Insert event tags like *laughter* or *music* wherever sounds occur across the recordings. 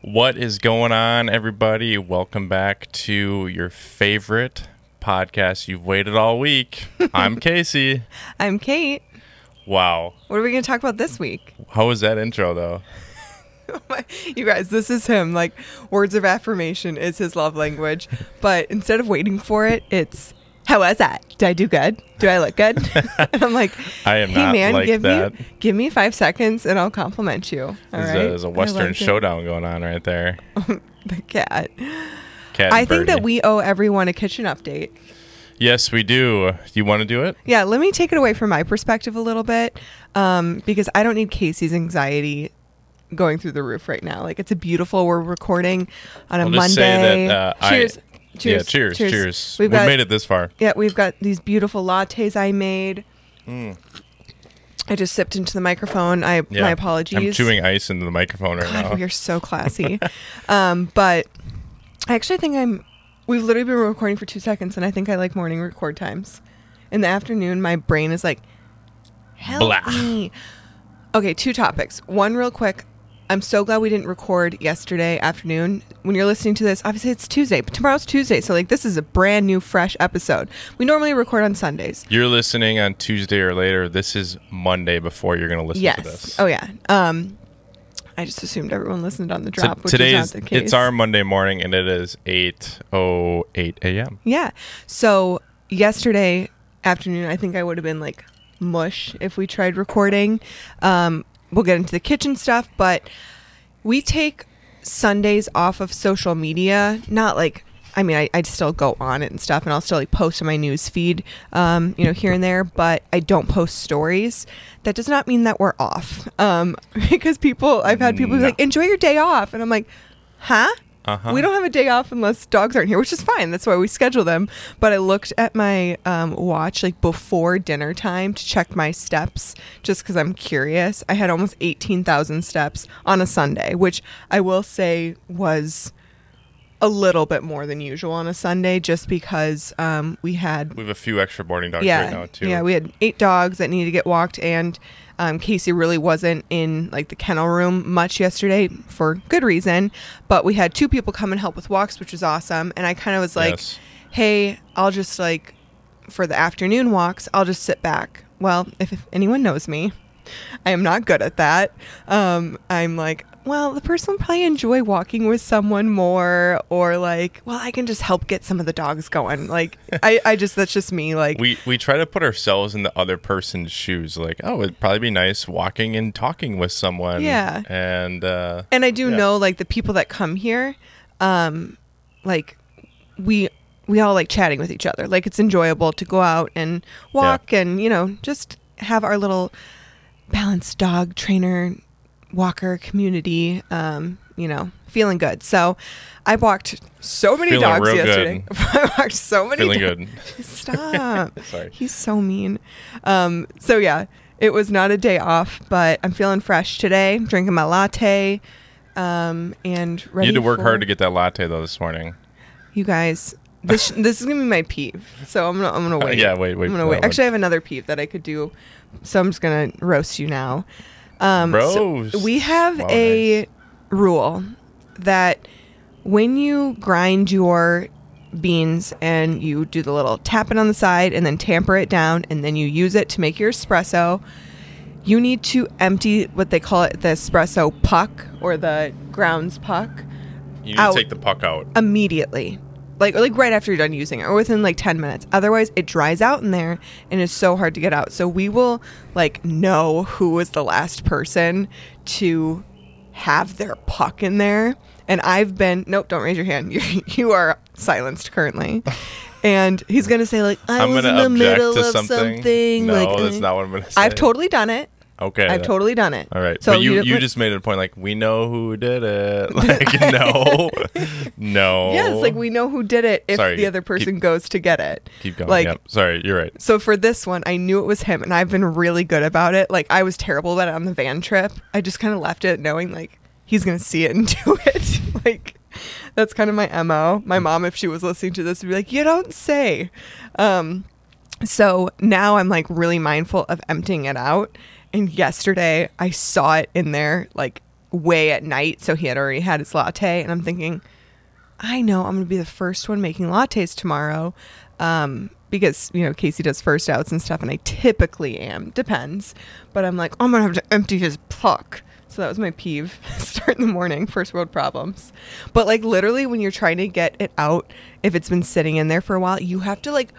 What is going on, everybody? Welcome back to your favorite podcast. You've waited all week. *laughs* I'm Casey. I'm Kate. Wow. What are we going to talk about this week? How was that intro, though? *laughs* you guys, this is him. Like, words of affirmation is his love language. But instead of waiting for it, it's, how was that? Did I do good? Do I look good? *laughs* and I'm like, I am hey, not man, like give that. me give me five seconds and I'll compliment you. All There's, right? a, there's a Western showdown going on right there. *laughs* The cat. Cat I think that we owe everyone a kitchen update. Yes, we do. Do you want to do it? Yeah, let me take it away from my perspective a little bit um, because I don't need Casey's anxiety going through the roof right now. Like it's a beautiful. We're recording on a I'll Monday. that, uh, I- cheers. yeah, cheers, cheers. We've We've got, made it this far. Yeah, we've got these beautiful lattes I made. Mm. I just sipped into the microphone. I Yeah. my apologies. I'm chewing ice into the microphone right God, now. we are so classy. *laughs* um, but I actually think I'm. We've literally been recording for two seconds, and I think I like morning record times. In the afternoon, my brain is like, help Blah. me. Okay, two topics. One, real quick. I'm so glad we didn't record yesterday afternoon. When you're listening to this, obviously it's Tuesday, but tomorrow's Tuesday, so like this is a brand new, fresh episode. We normally record on Sundays. You're listening on Tuesday or later. This is Monday before you're going to listen yes. to this. Oh yeah. Um, I just assumed everyone listened on the So drop, which today is is not the case. it's our Monday morning and it is 8:08 a.m. Yeah. So yesterday afternoon, I think I would have been like mush if we tried recording. Um, we'll get into the kitchen stuff, but we take Sundays off of social media. Not like, I mean, I, I'd still go on it and stuff, and I'll still like post on my news feed, um, you know, here and there, but I don't post stories. That does not mean that we're off. Um, *laughs* because people, I've had people be like, enjoy your day off. And I'm like, huh? Uh-huh. We don't have a day off unless dogs aren't here, which is fine. That's why we schedule them. But I looked at my um, watch like before dinner time to check my steps just because I'm curious. I had almost 18,000 steps on a Sunday, which I will say was a little bit more than usual on a Sunday just because um, we had We have a few extra boarding dogs yeah, right now too. Yeah, we had eight dogs that needed to get walked, and um, Casey really wasn't in like the kennel room much yesterday for good reason. But we had two people come and help with walks, which was awesome. And I kind of was like, Yes. "Hey, I'll just like for the afternoon walks, I'll just sit back." Well, if, if anyone knows me, I am not good at that. Um, I'm like, well, the person will probably enjoy walking with someone more, or like, well, I can just help get some of the dogs going. Like, I, I just that's just me. Like, we we try to put ourselves in the other person's shoes. Like, oh, it'd probably be nice walking and talking with someone. Yeah. And uh, and I do Yeah. know like the people that come here, um, like we we all like chatting with each other. Like it's enjoyable to go out and walk and you know just have our little balanced dog trainer walker community. Um, you know, feeling good. So I walked so many Feeling dogs yesterday. *laughs* I walked so many. feeling dogs. good. *laughs* Stop. *laughs* Sorry. He's so mean. Um, so yeah, it was not a day off, but I'm feeling fresh today. Drinking my latte, um, and ready. You had to work for- hard to get that latte though this morning. You guys, this this is gonna be my peeve. So I'm gonna I'm gonna Uh, wait. yeah, wait, wait I'm gonna wait. one. Actually, I have another peeve that I could do. So I'm just gonna roast you now. Um, so we have a rule that when you grind your beans and you do the little tap it on the side and then tamper it down and then you use it to make your espresso, you need to empty what they call it the espresso puck or the grounds puck You need Out. to take the puck out. immediately. Like like right after you're done using it or within like 10 minutes. Otherwise it dries out in there and it's so hard to get out. So we will like know who was the last person to have their puck in there. And I've been nope, don't raise your hand. *laughs* You you are silenced currently. *laughs* And he's gonna say like I I'm was in the middle to of something. something. No, like, that's uh, not what I'm gonna say. I've totally done it. Okay. I've that- totally done it. All right. So but you you just made it a point like we know who did it. *laughs* Like no, no. yes, like we know who did it if Sorry, the other keep- person goes to get it. keep going. Like yep. Sorry, you're right. So for this one, I knew it was him, and I've been really good about it. Like I was terrible about it on the van trip. I just kind of left it knowing like he's gonna see it and *laughs* do it. *laughs* like that's kind of my mo. My mom, if she was listening to this, would be like, "You don't say." Um, so now I'm like really mindful of emptying it out. And yesterday I saw it in there like way at night, so he had already had his latte, and I'm thinking, I know I'm gonna be the first one making lattes tomorrow, um, because you know Casey does first outs and stuff, and I typically am. Depends, but I'm like, I'm gonna have to empty his puck. So that was my peeve. *laughs* Start in the morning, first world problems. But like literally, when you're trying to get it out, if it's been sitting in there for a while, you have to like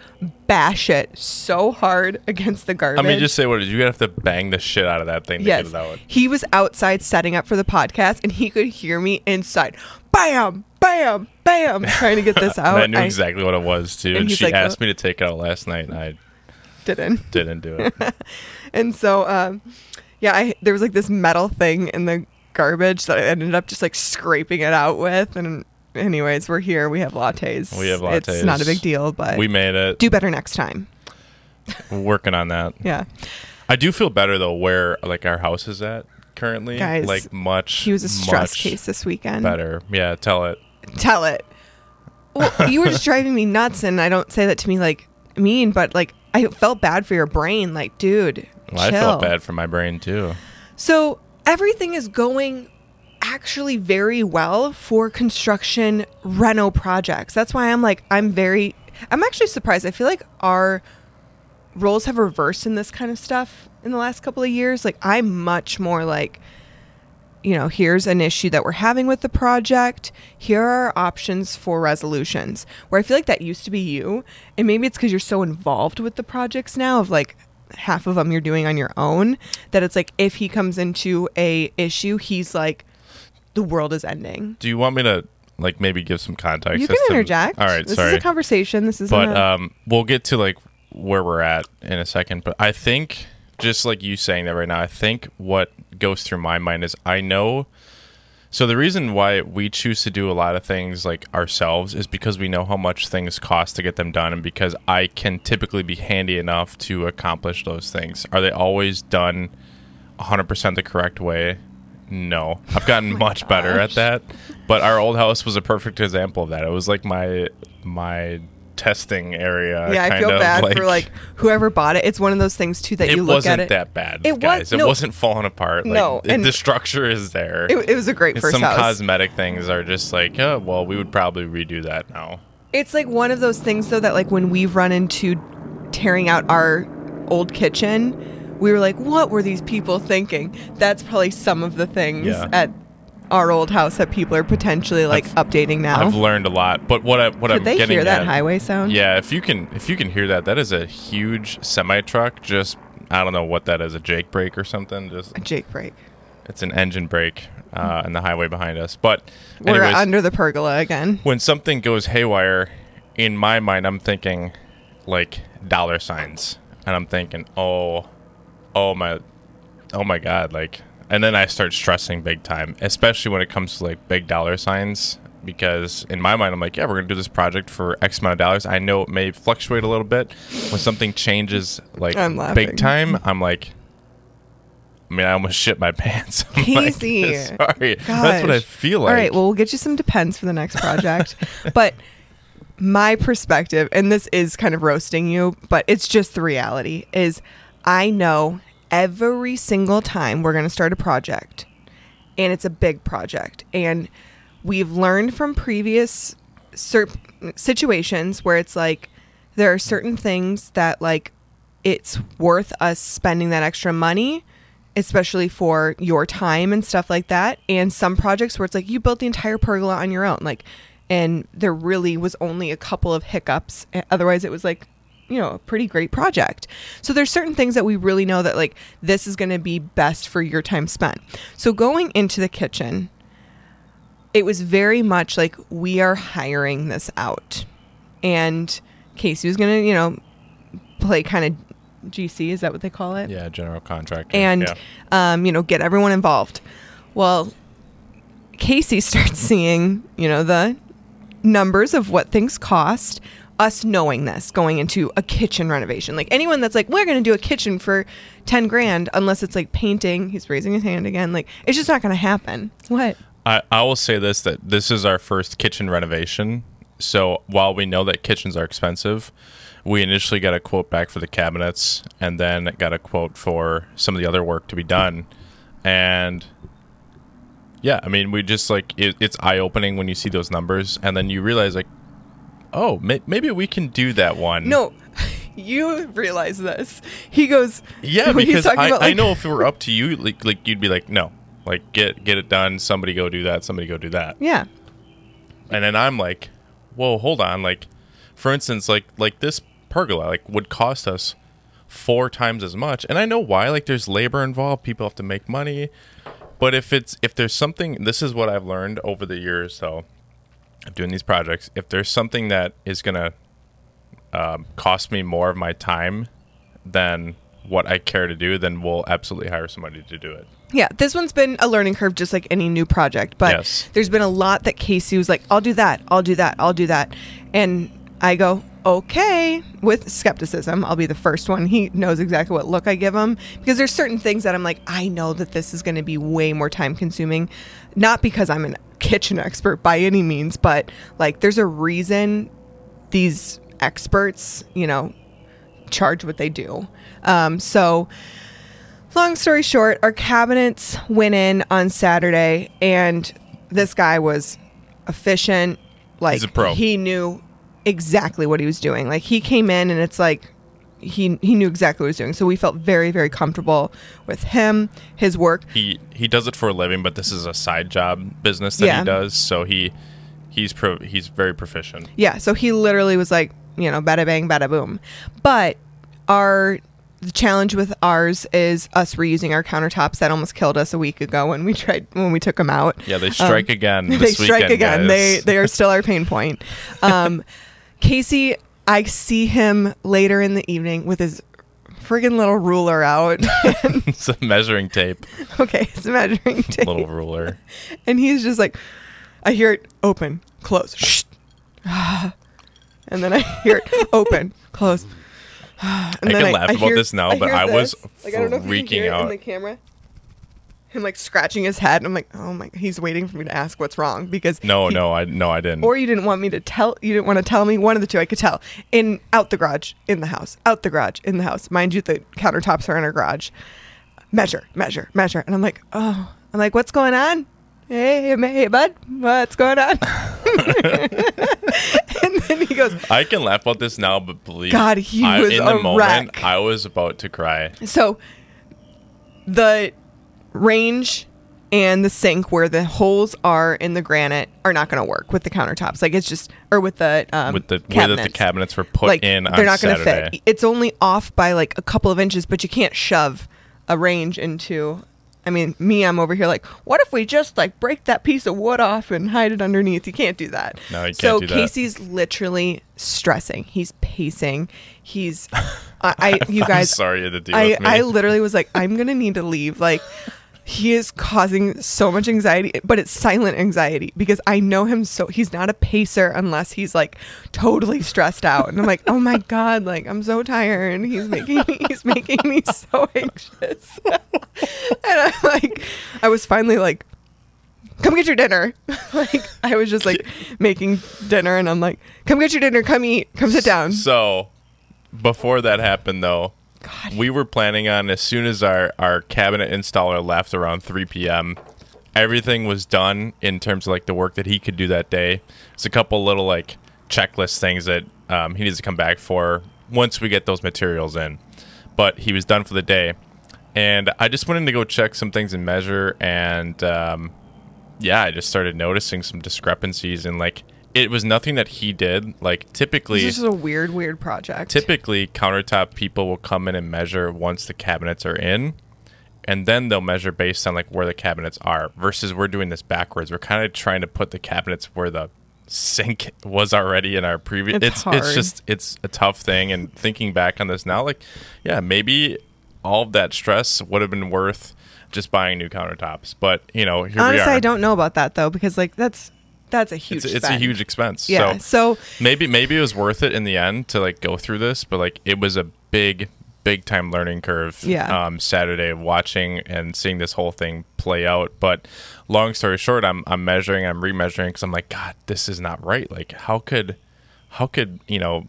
bash it so hard *laughs* against the garden. I mean, just say what it is. You have to bang the shit out of that thing to yes. get it out. He was outside setting up for the podcast, and he could hear me inside. Bam, bam, bam, *laughs* trying to get this out. I knew I exactly what it was too. And And, she like, asked "Uh." me to take it out last night, and I didn't. didn't do it. And so, um, yeah, I, there was like this metal thing in the garbage that I ended up just like scraping it out with. And anyways, we're here. We have lattes. We have lattes. It's not a big deal, but we made it. do better next time. We're working on that. *laughs* Yeah. I do feel better though where like our house is at currently. Guys, like much. He was a stress case this weekend. Better. Yeah. Tell it. Tell it. Well, you were just driving me nuts, and I don't say that to me like mean, but like I felt bad for your brain. Like, dude, Well, I felt bad for my brain too. So everything is going actually very well for construction reno projects. That's why I'm like I'm very I'm actually surprised. I feel like our roles have reversed in this kind of stuff in the last couple of years. Like I'm much more like you know, here's an issue that we're having with the project. Here are options for resolutions. Where I feel like that used to be you, and maybe it's because you're so involved with the projects now. Of like half of them you're doing on your own. That it's like if he comes into a issue, he's like, the world is ending. Do you want me to like maybe give some context? You as can to- interject. All right. this sorry. is a conversation. This is but a, um, we'll get to like where we're at in a second. But I think just like you saying that right now, I think what goes through my mind is I know. So the reason why we choose to do a lot of things like ourselves is because we know how much things cost to get them done, and because I can typically be handy enough to accomplish those things. Are they always done 100% the correct way? No, I've gotten *laughs* oh much better at that. But our old house was a perfect example of that. It was like my my testing area. yeah, I feel bad for like whoever bought it. It's one of those things too that it you look wasn't at it. that bad, It was- guys. it wasn't falling apart. Like, No, it- and- the structure is there. it, it was a great And first some house. cosmetic things are just like, oh, well, we would probably redo that now. It's like one of those things though that like when we've run into tearing out our old kitchen, we were like, what were these people thinking? That's probably some of the things Yeah. at our old house that people are potentially like updating now. I've learned a lot. But what I what Could I'm they getting hear that at- highway sound? Yeah, if you can if you can hear that, that is a huge semi truck. Just I don't know what that is, a Jake brake or something. Just A Jake brake. it's an engine brake uh, in the highway behind us. But We're under the pergola again. when something goes haywire, in my mind, I'm thinking like dollar signs, and I'm thinking, oh, oh my, oh my god, like, and then I start stressing big time, especially when it comes to like big dollar signs. Because in my mind, I'm like, yeah, we're gonna do this project for X amount of dollars. I know it may fluctuate a little bit. When something changes like big time, I'm like, I mean, I almost shit my *laughs* pants. I'm like, Casey. *laughs* sorry, that's what I feel like. All right, well, we'll get you some Depends for the next project. *laughs* but my perspective, and this is kind of roasting you, but it's just the reality, is I know every single time we're going to start a project, and it's a big project, and we've learned from previous cer- situations where it's like there are certain things that like it's worth us spending that extra money especially for your time and stuff like that and some projects where it's like you built the entire pergola on your own like and there really was only a couple of hiccups Eh, otherwise it was like you know a pretty great project so there's certain things that we really know that like this is going to be best for your time spent so going into the kitchen it was very much like we are hiring this out and casey was going to you know play kind of gc is that what they call it Yeah, general contractor. and yeah. um, you know get everyone involved well casey *laughs* starts seeing you know the numbers of what things cost us knowing this going into a kitchen renovation like anyone that's like we're going to do a kitchen for 10 grand unless it's like painting he's raising his hand again like it's just not going to happen what I, I will say this that this is our first kitchen renovation. So while we know that kitchens are expensive, we initially got a quote back for the cabinets and then got a quote for some of the other work to be done. And yeah, I mean, we just like it, it's eye opening when you see those numbers, and then you realize like, oh, may- maybe we can do that one. No, *laughs* you realize this. He goes, yeah, because I, about, I know if it were up to you, like like you'd be like, no, like get get it done. Somebody go do that. Somebody go do that. Yeah. And then I'm like, whoa, hold on. Like, for instance, like like this pergola like would cost us four times as much, and I know why. Like, there's labor involved. People have to make money. But if it's if there's something, this is what I've learned over the years. So, doing these projects, if there's something that is gonna um, cost me more of my time than what I care to do, then we'll absolutely hire somebody to do it. Yeah, this one's been a learning curve just like any new project, but Yes. there's been a lot that Casey was like, I'll do that, I'll do that, I'll do that. And I go, okay, with skepticism. I'll be the first one. He knows exactly what look I give him because there's certain things that I'm like, I know that this is going to be way more time consuming, not because I'm a kitchen expert by any means, but like there's a reason these experts, you know, charge what they do. Um, so, long story short, our cabinets went in on Saturday, and this guy was efficient. Like He's a pro. he knew exactly what he was doing. Like he came in, and it's like he he knew exactly what he was doing. So we felt very very comfortable with him, his work. he he does it for a living, but this is a side job business that Yeah. he does. So he he's pro, he's very proficient. Yeah, so he literally was like, you know, bada bang, bada boom. But our the challenge with ours is us reusing our countertops. That almost killed us a week ago when we tried when we took them out. Yeah, they strike again. *laughs* This Um, they strike weekend, again. guys. They they are still our pain point. *laughs* Um, Casey, I see him later in the evening with his friggin' little ruler out. *laughs* it's a measuring tape, okay, it's a measuring *laughs* tape, little ruler. *laughs* and he's just like, I hear it open, close, shh. *sighs* and then I hear it open, close. *sighs* And I can laugh about hear- this now, but I was like I don't know if you can freaking it in out. the camera. Him like scratching his head, and I'm like, oh my! He's waiting for me to ask what's wrong because No, he- no, I no, I didn't. or you didn't want me to tell you didn't want to tell me one of the two i could tell in out the garage in the house out the garage in the house mind you the countertops are in our garage measure measure measure and i'm like oh i'm like what's going on hey hey bud what's going on *laughs* and then he goes I can laugh about this now, but believe God, he I, was in the a moment. wreck. I was about to cry. So the range and the sink where the holes are in the granite are not going to work with the countertops. Like it's just or with the um, With the way that the cabinets. cabinets were put like in they're not gonna fit. It's only off by like a couple of inches, but you can't shove a range into. I mean, me, I'm over here like, what if we just like break that piece of wood off and hide it underneath? You can't do that. No, you so can't do that. So Casey's literally stressing. He's pacing. He's, *laughs* I, I you I'm guys, sorry you had to deal I, with me. I literally was like, I'm gonna need to leave. Like, he is causing so much anxiety, but it's silent anxiety because I know him so he's not a pacer unless he's like totally stressed out. And I'm like, oh my god, like I'm so tired. He's making me he's making me so anxious. *laughs* and I'm like, I was finally like, come get your dinner. *laughs* like I was just like making dinner, and I'm like, come get your dinner, come eat, come sit down. So, before that happened, though, God, we were planning on as soon as our, our cabinet installer left around 3 p.m., everything was done in terms of like the work that he could do that day. It's a couple little like checklist things that um, he needs to come back for once we get those materials in. But he was done for the day. And I just went in to go check some things and measure. And um, yeah, I just started noticing some discrepancies. And like, it was nothing that he did. Like, typically this is a weird, weird project. typically countertop people will come in and measure once the cabinets are in and then they'll measure based on like where the cabinets are versus we're doing this backwards we're kind of trying to put the cabinets where the sink *laughs* was already in our previous It's it's hard. it's just it's a tough thing and thinking back on this now like yeah maybe all of that stress would have been worth just buying new countertops but you know here Honestly, we are I don't know about that though because like that's that's a huge. it's, it's a huge expense Yeah. so So, maybe maybe it was worth it in the end to like go through this but like it was a big big time learning curve Yeah. um saturday watching and seeing this whole thing play out but long story short i'm i'm measuring i'm remeasuring because i'm like god this is not right like how could how could you know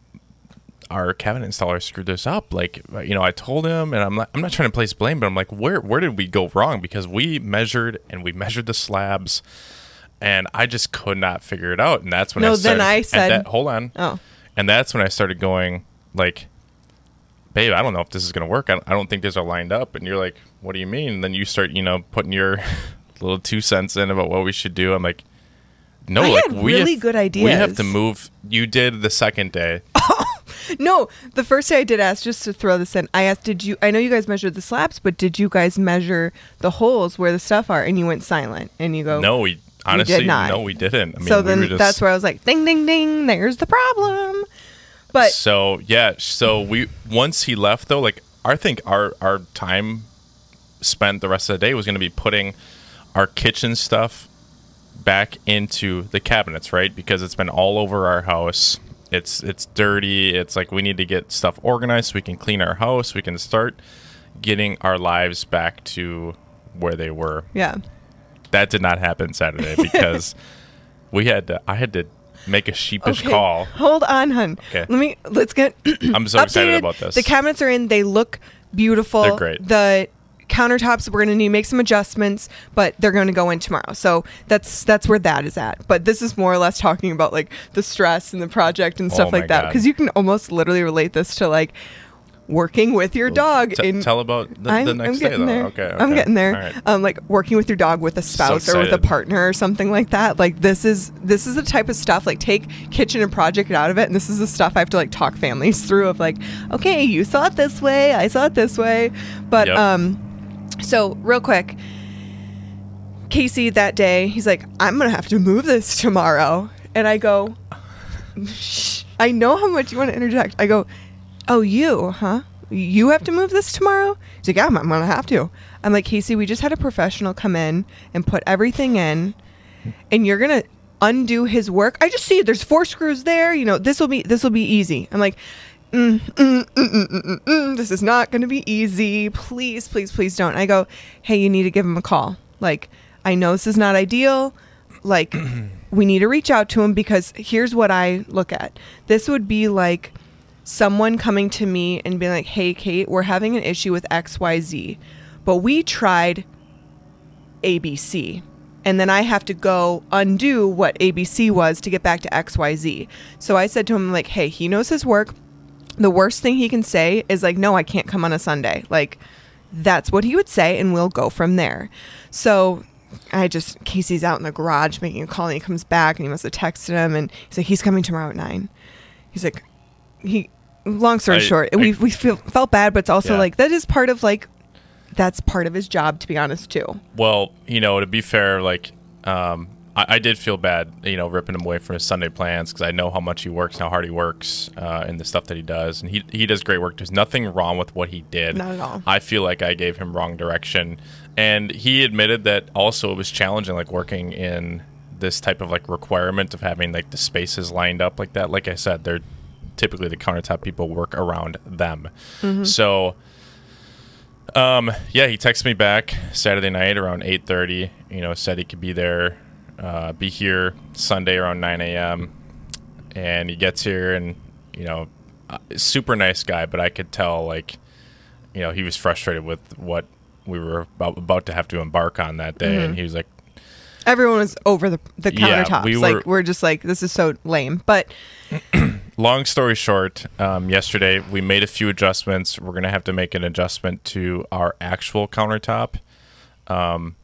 our cabinet installer screwed this up. Like, you know, I told him, and I'm not, I'm not trying to place blame, but I'm like, where where did we go wrong? Because we measured and we measured the slabs, and I just could not figure it out. And that's when No, I then I said- that- hold on, Oh. and that's when I started going like, babe, I don't know if this is gonna work. I don't, I don't think these are lined up. And you're like, what do you mean? And then you start, you know, putting your *laughs* little two cents in about what we should do. I'm like. No, I like had we really have, good We have to move. You did the second day. *laughs* No, the first day I did ask, just to throw this in, I asked, did you, I know you guys measured the slabs, but did you guys measure the holes where the stuff are? And you went silent. And you go, No, we honestly not. no, we didn't. I mean, so we then were just, that's where I was like, ding, ding, ding, there's the problem. But So yeah, so we once he left though, like I think our our time spent the rest of the day was going to be putting our kitchen stuff back into the cabinets, right? Because it's been all over our house. It's it's dirty. It's like we need to get stuff organized so we can clean our house. We can start getting our lives back to where they were. yeah. That did not happen Saturday *laughs* because we had to, I had to make a sheepish Okay, call. Hold on, hun. Okay. Let me, let's get *clears throat* I'm so excited about this. The cabinets are in. They look beautiful. They're great. The countertops we're going to need to make some adjustments, but they're going to go in tomorrow. So that's that's where that is at. But this is more or less talking about like the stress and the project and oh stuff Oh like that because you can almost literally relate this to like working with your dog T- in tell about the, I'm, the I'm next day getting though. there. Okay, I'm okay. getting there. Right. Um, like working with your dog with a spouse or with a partner or something like that. Like this is this is the type of stuff. Like take kitchen and project out of it, and this is the stuff I have to like talk families through. Of like, okay, you saw it this way, I saw it this way, but Yep. um, so real quick. Casey that day, he's like, I'm gonna have to move this tomorrow. And I go, Shh, I know how much you want to interject. I go, Oh, you, huh? You have to move this tomorrow? He's like, Yeah, I'm, I'm gonna have to. I'm like, Casey, we just had a professional come in and put everything in, and you're gonna undo his work. I just see there's four screws there. You know, this will be this will be easy. I'm like, mm, mm, mm, mm, mm, mm, mm, this is not going to be easy. Please, please, please don't. I go, hey, you need to give him a call. Like, I know this is not ideal. Like, *clears throat* we need to reach out to him because here's what I look at. This would be like someone coming to me and being like, hey, Kate, we're having an issue with XYZ, but we tried ABC. And then I have to go undo what ABC was to get back to XYZ. So I said to him, like, hey, he knows his work. The worst thing he can say is, like, no, I can't come on a Sunday. Like, that's what he would say, and we'll go from there. So I just, Casey's out in the garage making a call, and he comes back, and he must have texted him, and he's like, he's coming tomorrow at nine. He's like, he, long story I- short, I- we, we feel, felt bad, but it's also Yeah. like, that is part of, like, that's part of his job, to be honest, too. Well, you know, to be fair, like um, I, I did feel bad, you know, ripping him away from his Sunday plans because I know how much he works, and how hard he works, uh, and the stuff that he does, and he he does great work. There's nothing wrong with what he did. Not at all. I feel like I gave him wrong direction, and he admitted that also it was challenging, like working in this type of like requirement of having like the spaces lined up like that. Like I said, they're typically the countertop people work around them, so. Um, yeah, he texted me back Saturday night around 8:30. You know, said he could be there, uh, be here Sunday around 9 a.m. And he gets here, and you know, uh, super nice guy, but I could tell like, you know, he was frustrated with what we were about, about to have to embark on that day, and he was like, Everyone was over the, the Yeah, countertops. we like, were- we're just like, this is so lame. But *clears throat* long story short, um, yesterday we made a few adjustments. We're gonna have to make an adjustment to our actual countertop. Um,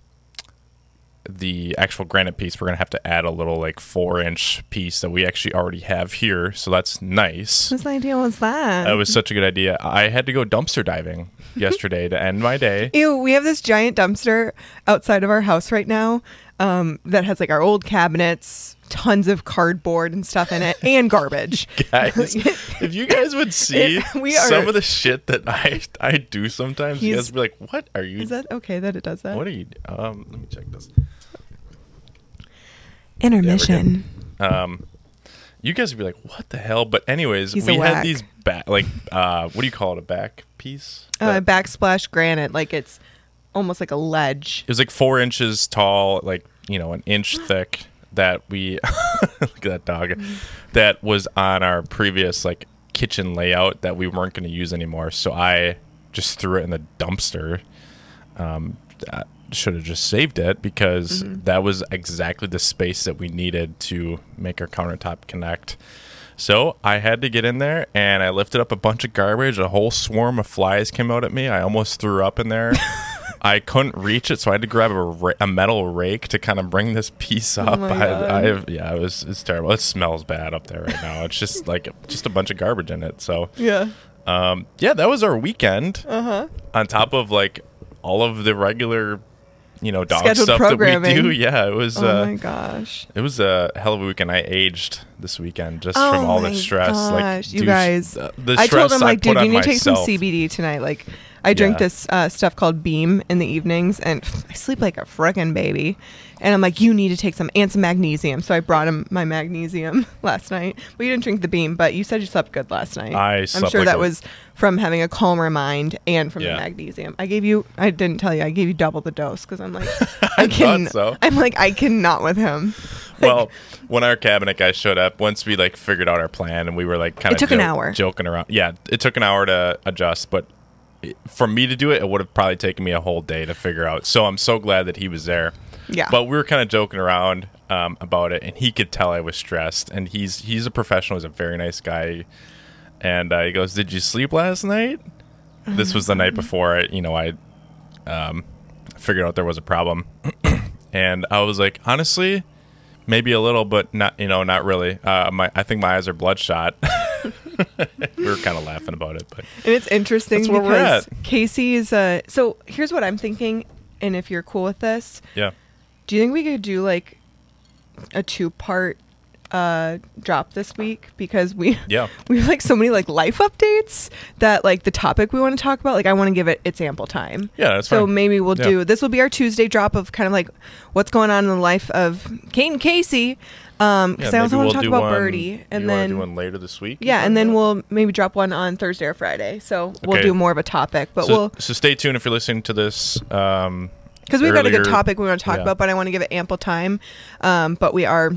the actual granite piece, we're gonna have to add a little like four inch piece that we actually already have here. So that's nice. whose idea was that? That was such a good idea. I had to go dumpster diving *laughs* yesterday to end my day. Ew, we have this giant dumpster outside of our house right now um, that has like our old cabinets, tons of cardboard and stuff in it, and *laughs* garbage. Guys, if you guys would *laughs* see It- we are- some of the shit that I I do sometimes, you guys would be like, "What are you? Is that okay that it does that? what are you? Um, let me check this. Intermission. um, you guys would be like, "What the hell?" But anyways, He's we had these back, like, uh, what do you call it? A back piece? uh, backsplash granite, like it's almost like a ledge. it was like four inches tall, like you know, an inch thick. That we *laughs* look at that dog. That was on our previous like kitchen layout that we weren't going to use anymore. So I just threw it in the dumpster. Um, I should have just saved it because that was exactly the space that we needed to make our countertop connect. So I had to get in there and I lifted up a bunch of garbage. A whole swarm of flies came out at me. I almost threw up in there. *laughs* I couldn't reach it, so I had to grab a, ra- a metal rake to kind of bring this piece up. my I, I yeah, it was it's terrible. It smells bad up there right now. It's just like just a bunch of garbage in it. So Yeah. um, yeah, that was our weekend. Uh huh. On top of like all of the regular, you know, dog Scheduled stuff that we do. *laughs* Yeah, it was. Oh uh, my gosh. it was a hell of a weekend. I aged this weekend just Oh from all the stress. like you guys. uh, the I told stress him like, dude, you need to take some. CBD tonight. Like, I drink Yeah. this uh, stuff called Beam in the evenings, and I sleep like a frickin' baby. And I'm like, you need to take some and some magnesium. So I brought him my magnesium *laughs* last night. Well, you didn't drink the Beam, but you said you slept good last night. I I'm sure like that a- was from having a calmer mind and from Yeah. the magnesium. I gave you. I didn't tell you. I gave you double the dose because I'm like, *laughs* I can. so. I'm like, I cannot with him. *laughs* well, when our cabinet guy showed up, once we like figured out our plan and we were like kind of It took an hour. joking around. Yeah, it took an hour to adjust, but for me to do it, it would have probably taken me a whole day to figure out. So I'm so glad that he was there. Yeah. But we were kind of joking around um, about it, and he could tell I was stressed. And he's he's a professional. He's a very nice guy. And uh, he goes, "Did you sleep last night?" This was the night before. I, you know, I um, figured out there was a problem, *clears throat* and I was like, honestly, maybe a little, but not. You know, not really. Uh, my I think my eyes are bloodshot. *laughs* *laughs* we were kind of laughing about it, but And it's interesting That's where we're because at. Casey is a. So here's what I'm thinking, and if you're cool with this, yeah, do you think we could do like a two part uh drop this week because we yeah. *laughs* we have like so many like life updates that like the topic we want to talk about like I want to give it its ample time. Yeah, that's right. so fine. maybe we'll Yeah. do this will be our Tuesday drop of kind of like what's going on in the life of Kate and Casey. Um, because I also want to we'll talk about one- Birdie, and then do one later this week. yeah, and then we'll maybe drop one on Thursday or Friday. So we'll do more of a topic, but so, we'll so stay tuned if you're listening to this. Um, because we've got a good topic we want to talk yeah. about, but I want to give it ample time. Um, but we are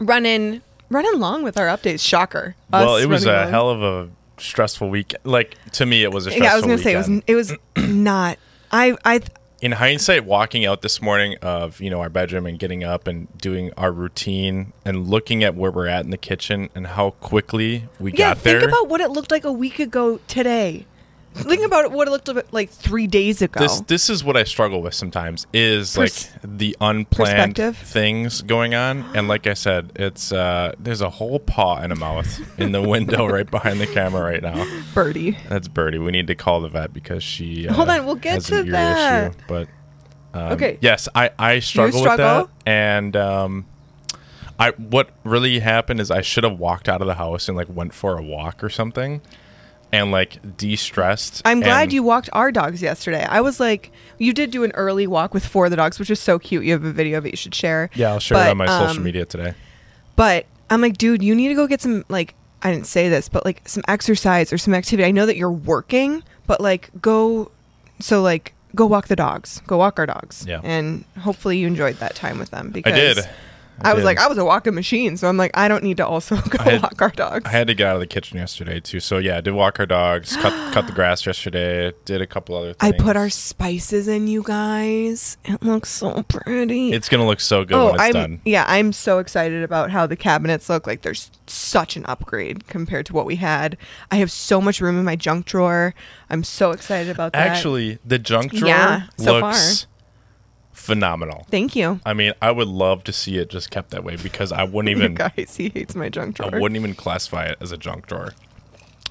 running running long with our updates. Shocker. well, it was a long. hell of a stressful week. Like to me, it was a stressful Yeah, I was gonna say it was it was *clears throat* not. I I in hindsight, walking out this morning of you know our bedroom and getting up and doing our routine and looking at where we're at in the kitchen and how quickly we yeah. got there. Think about what it looked like a week ago today. Think about what it looked like three days ago. this this is what I struggle with sometimes is Pers- like the unplanned things going on and like I said it's uh there's a whole paw and a mouth in the window *laughs* right behind the camera right now Birdie. that's Birdie we need to call the vet because she uh, Hold on, we'll get to that. issue but um, Okay. yes I I struggle, with that and um I what really happened is I should have walked out of the house and like went for a walk or something and like de-stressed I'm glad you walked our dogs yesterday. I was like, you did do an early walk with four of the dogs, which is so cute. You have a video of it you should share. yeah I'll share it on my social um, media today But I'm like, dude, you need to go get some like I didn't say this, but like some exercise or some activity. I know that you're working, but like go so like go walk the dogs. Go walk our dogs. Yeah. And hopefully you enjoyed that time with them because I did I, was like, I was a walking machine, so I'm like, I don't need to also *laughs* go had- walk our dogs. I had to get out of the kitchen yesterday too. So yeah, I did walk our dogs, cut *gasps* cut the grass yesterday, did a couple other things. I put our spices in, you guys. It looks so pretty. It's gonna look so good oh, when it's I'm done. yeah, I'm so excited about how the cabinets look. Like there's such an upgrade compared to what we had. I have so much room in my junk drawer. I'm so excited about that. Actually, the junk drawer Yeah, so looks phenomenal. thank you. I mean, I would love to see it just kept that way because I wouldn't *laughs* even guys, he hates my junk drawer. I wouldn't even classify it as a junk drawer.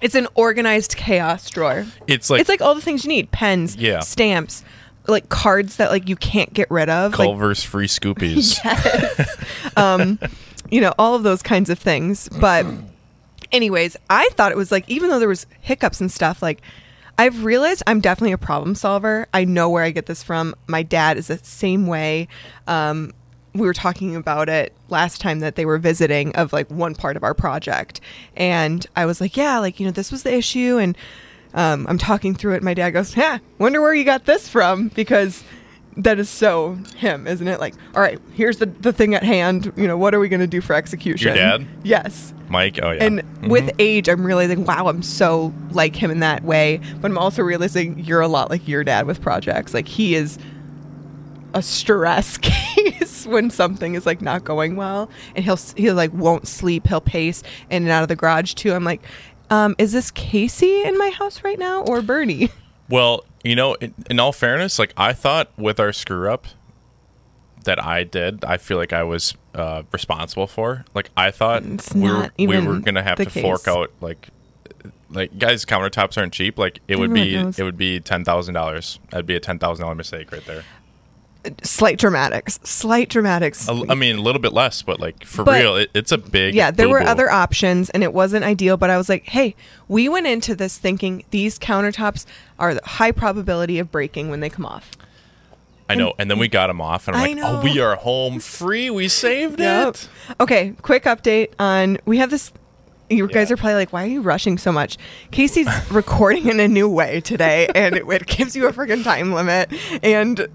It's an organized chaos drawer. It's like, it's like all the things you need: pens, Yeah. stamps, like cards that like you can't get rid of. Like Culver's free scoopies. *laughs* yes. um, you know, all of those kinds of things. But, anyways, I thought it was like even though there was hiccups and stuff, like I've realized I'm definitely a problem solver. I know where I get this from. My dad is the same way. Um, we were talking about it last time that they were visiting of like one part of our project, and I was like, yeah, like you know, this was the issue, and um, I'm talking through it. My dad goes, yeah, wonder where you got this from because that is so him, isn't it? Like, all right, here's the the thing at hand. You know, what are we gonna do for execution? Your dad? Yes. Mike. Oh yeah. And Mhm. with age, I'm realizing, wow, I'm so like him in that way. But I'm also realizing you're a lot like your dad with projects. Like he is a stress *laughs* case when something is like not going well, and he'll he like won't sleep. He'll pace in and out of the garage too. I'm like, um, is this Casey in my house right now or Bernie? Well, you know, in, in all fairness, like I thought with our screw up that I did, I feel like I was uh, responsible for. Like I thought It's we were we were gonna have to fork out like like guys countertops aren't cheap. Like it would Everyone be knows. it would be ten thousand dollars. That'd be a ten thousand dollar mistake right there. Slight dramatics, slight dramatics. I mean, a little bit less, but like for But- real, it, it's a big. yeah, there were boo-boo. other options and it wasn't ideal, but I was like, hey, we went into this thinking these countertops are the high probability of breaking when they come off. I know, and then we got them off, and I'm I like, know. oh, we are home free. We saved Yep. it. Okay, quick update on we have this you guys Yeah. are probably like, why are you rushing so much? Casey's *laughs* recording in a new way today, and it, it gives you a freaking time limit. And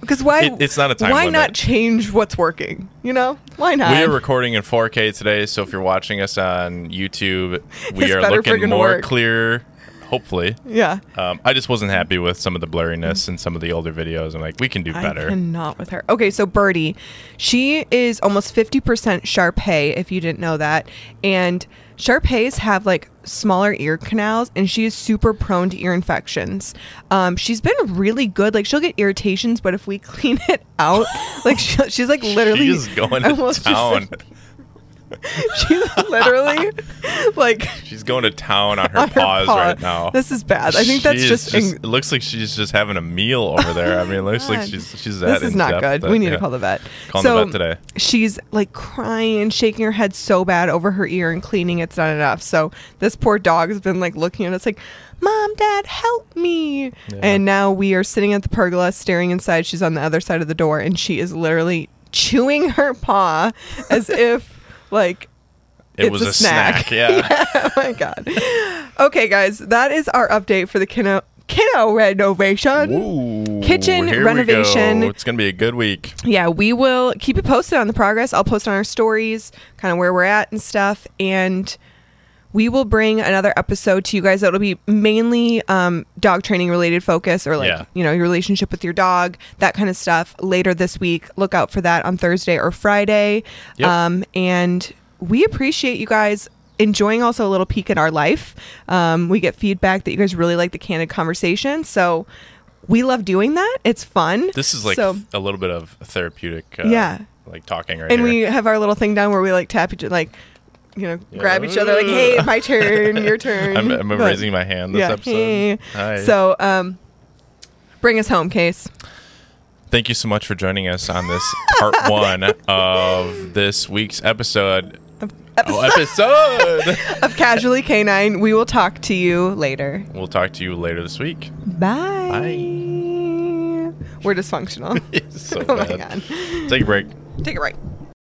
because why? It- it's not a time Why limit. not change what's working? You know, why not? We are recording in 4K today, so if you're watching us on YouTube, *laughs* we This are looking more work. clear. Hopefully, yeah. um, I just wasn't happy with some of the blurriness in some of the older videos. I'm like, we can do I better. cannot with her. Okay, so Birdie, she is almost 50% Sharpei, if you didn't know that. And Sharpeis have like smaller ear canals, and she is super prone to ear infections. Um, she's been really good. Like, she'll get irritations, but if we *laughs* clean it out, like, she, she's like literally. She's going to *laughs* almost just, town. like- *laughs* she's literally like. She's going to town on her on her paws paw. right now. This is bad. I think that's She is just. in- it looks like she's just having a meal over there. I mean, it looks like she's she's that this is not good. that- we need yeah. to call the vet. Calling so the vet today. she's like crying and shaking her head so bad over her ear and cleaning it's not enough. So this poor dog has been like looking at us like, "Mom, Dad, help me!" Yeah. And now we are sitting at the pergola, staring inside. She's on the other side of the door, and she is literally chewing her paw as *laughs* if like It it's was a snack. snack. Yeah. *laughs* oh my god. Okay, guys, that is our update for the kiddo kiddo renovation. Ooh, Kitchen renovation. It's gonna be a good week. Yeah, we will keep you posted on the progress. I'll post on our stories, kind of where we're at and stuff, and we will bring another episode to you guys that'll be mainly um, dog training related focus or like Yeah. you know your relationship with your dog that kind of stuff later this week look out for that on thursday or friday Yep. um, and we appreciate you guys enjoying also a little peek at our life um, we get feedback that you guys really like the candid conversation so we love doing that it's fun This is like so, a little bit of therapeutic. Uh, Yeah. Like talking right and here. we have our little thing down where we like tap each like you know Yeah. grab each other like hey *laughs* my turn your *laughs* turn I'm, I'm But- raising my hand this yeah episode. hey. Hi. so um bring us home case Thank you so much for joining us on this part *laughs* one of this week's episode. Oh, episode! of casually canine we will talk to you later we'll talk to you later this week. bye Bye. we're dysfunctional so oh my god Take a break. take a right